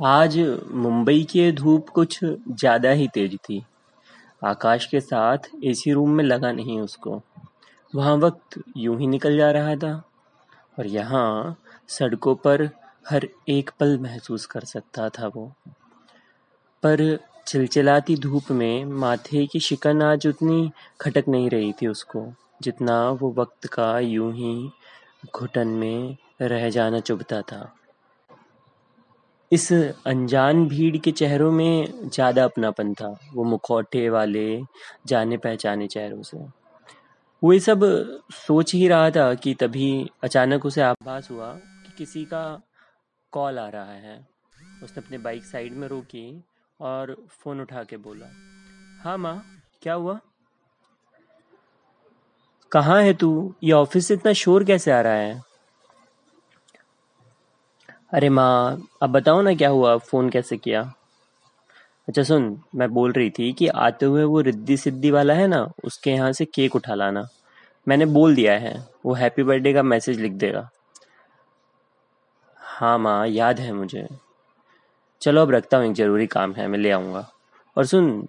आज मुंबई की धूप कुछ ज़्यादा ही तेज थी। आकाश के साथ एसी रूम में लगा नहीं उसको। वहाँ वक्त यूँ ही निकल जा रहा था और यहाँ सड़कों पर हर एक पल महसूस कर सकता था वो। पर चिलचिलाती धूप में माथे की शिकन आज उतनी खटक नहीं रही थी उसको, जितना वो वक्त का यूँ ही घुटन में रह जाना चुभता था। इस अनजान भीड़ के चेहरों में ज़्यादा अपनापन था, वो मुखौटे वाले जाने पहचाने चेहरों से। वो ये सब सोच ही रहा था कि तभी अचानक उसे आभास हुआ कि किसी का कॉल आ रहा है। उसने अपने बाइक साइड में रोकी और फ़ोन उठा के बोला हाँ माँ, क्या हुआ? कहाँ है तू? ये ऑफ़िस से इतना शोर कैसे आ रहा है? अरे माँ, अब बताओ ना क्या हुआ, फ़ोन कैसे किया? अच्छा सुन, मैं बोल रही थी कि आते हुए वो रिद्दी सिद्धि वाला है ना, उसके यहाँ से केक उठा लाना। मैंने बोल दिया है, वो हैप्पी बर्थडे का मैसेज लिख देगा। हाँ माँ, याद है मुझे। चलो अब रखता हूँ, एक ज़रूरी काम है, मैं ले आऊँगा। और सुन,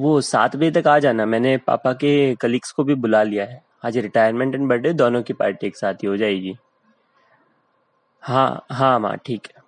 वो सात बजे तक आ जाना, मैंने पापा के कलीग्स को भी बुला लिया है। आज रिटायरमेंट एंड बर्थडे दोनों की पार्टी एक साथ ही हो जाएगी। हाँ हाँ माँ ठीक है।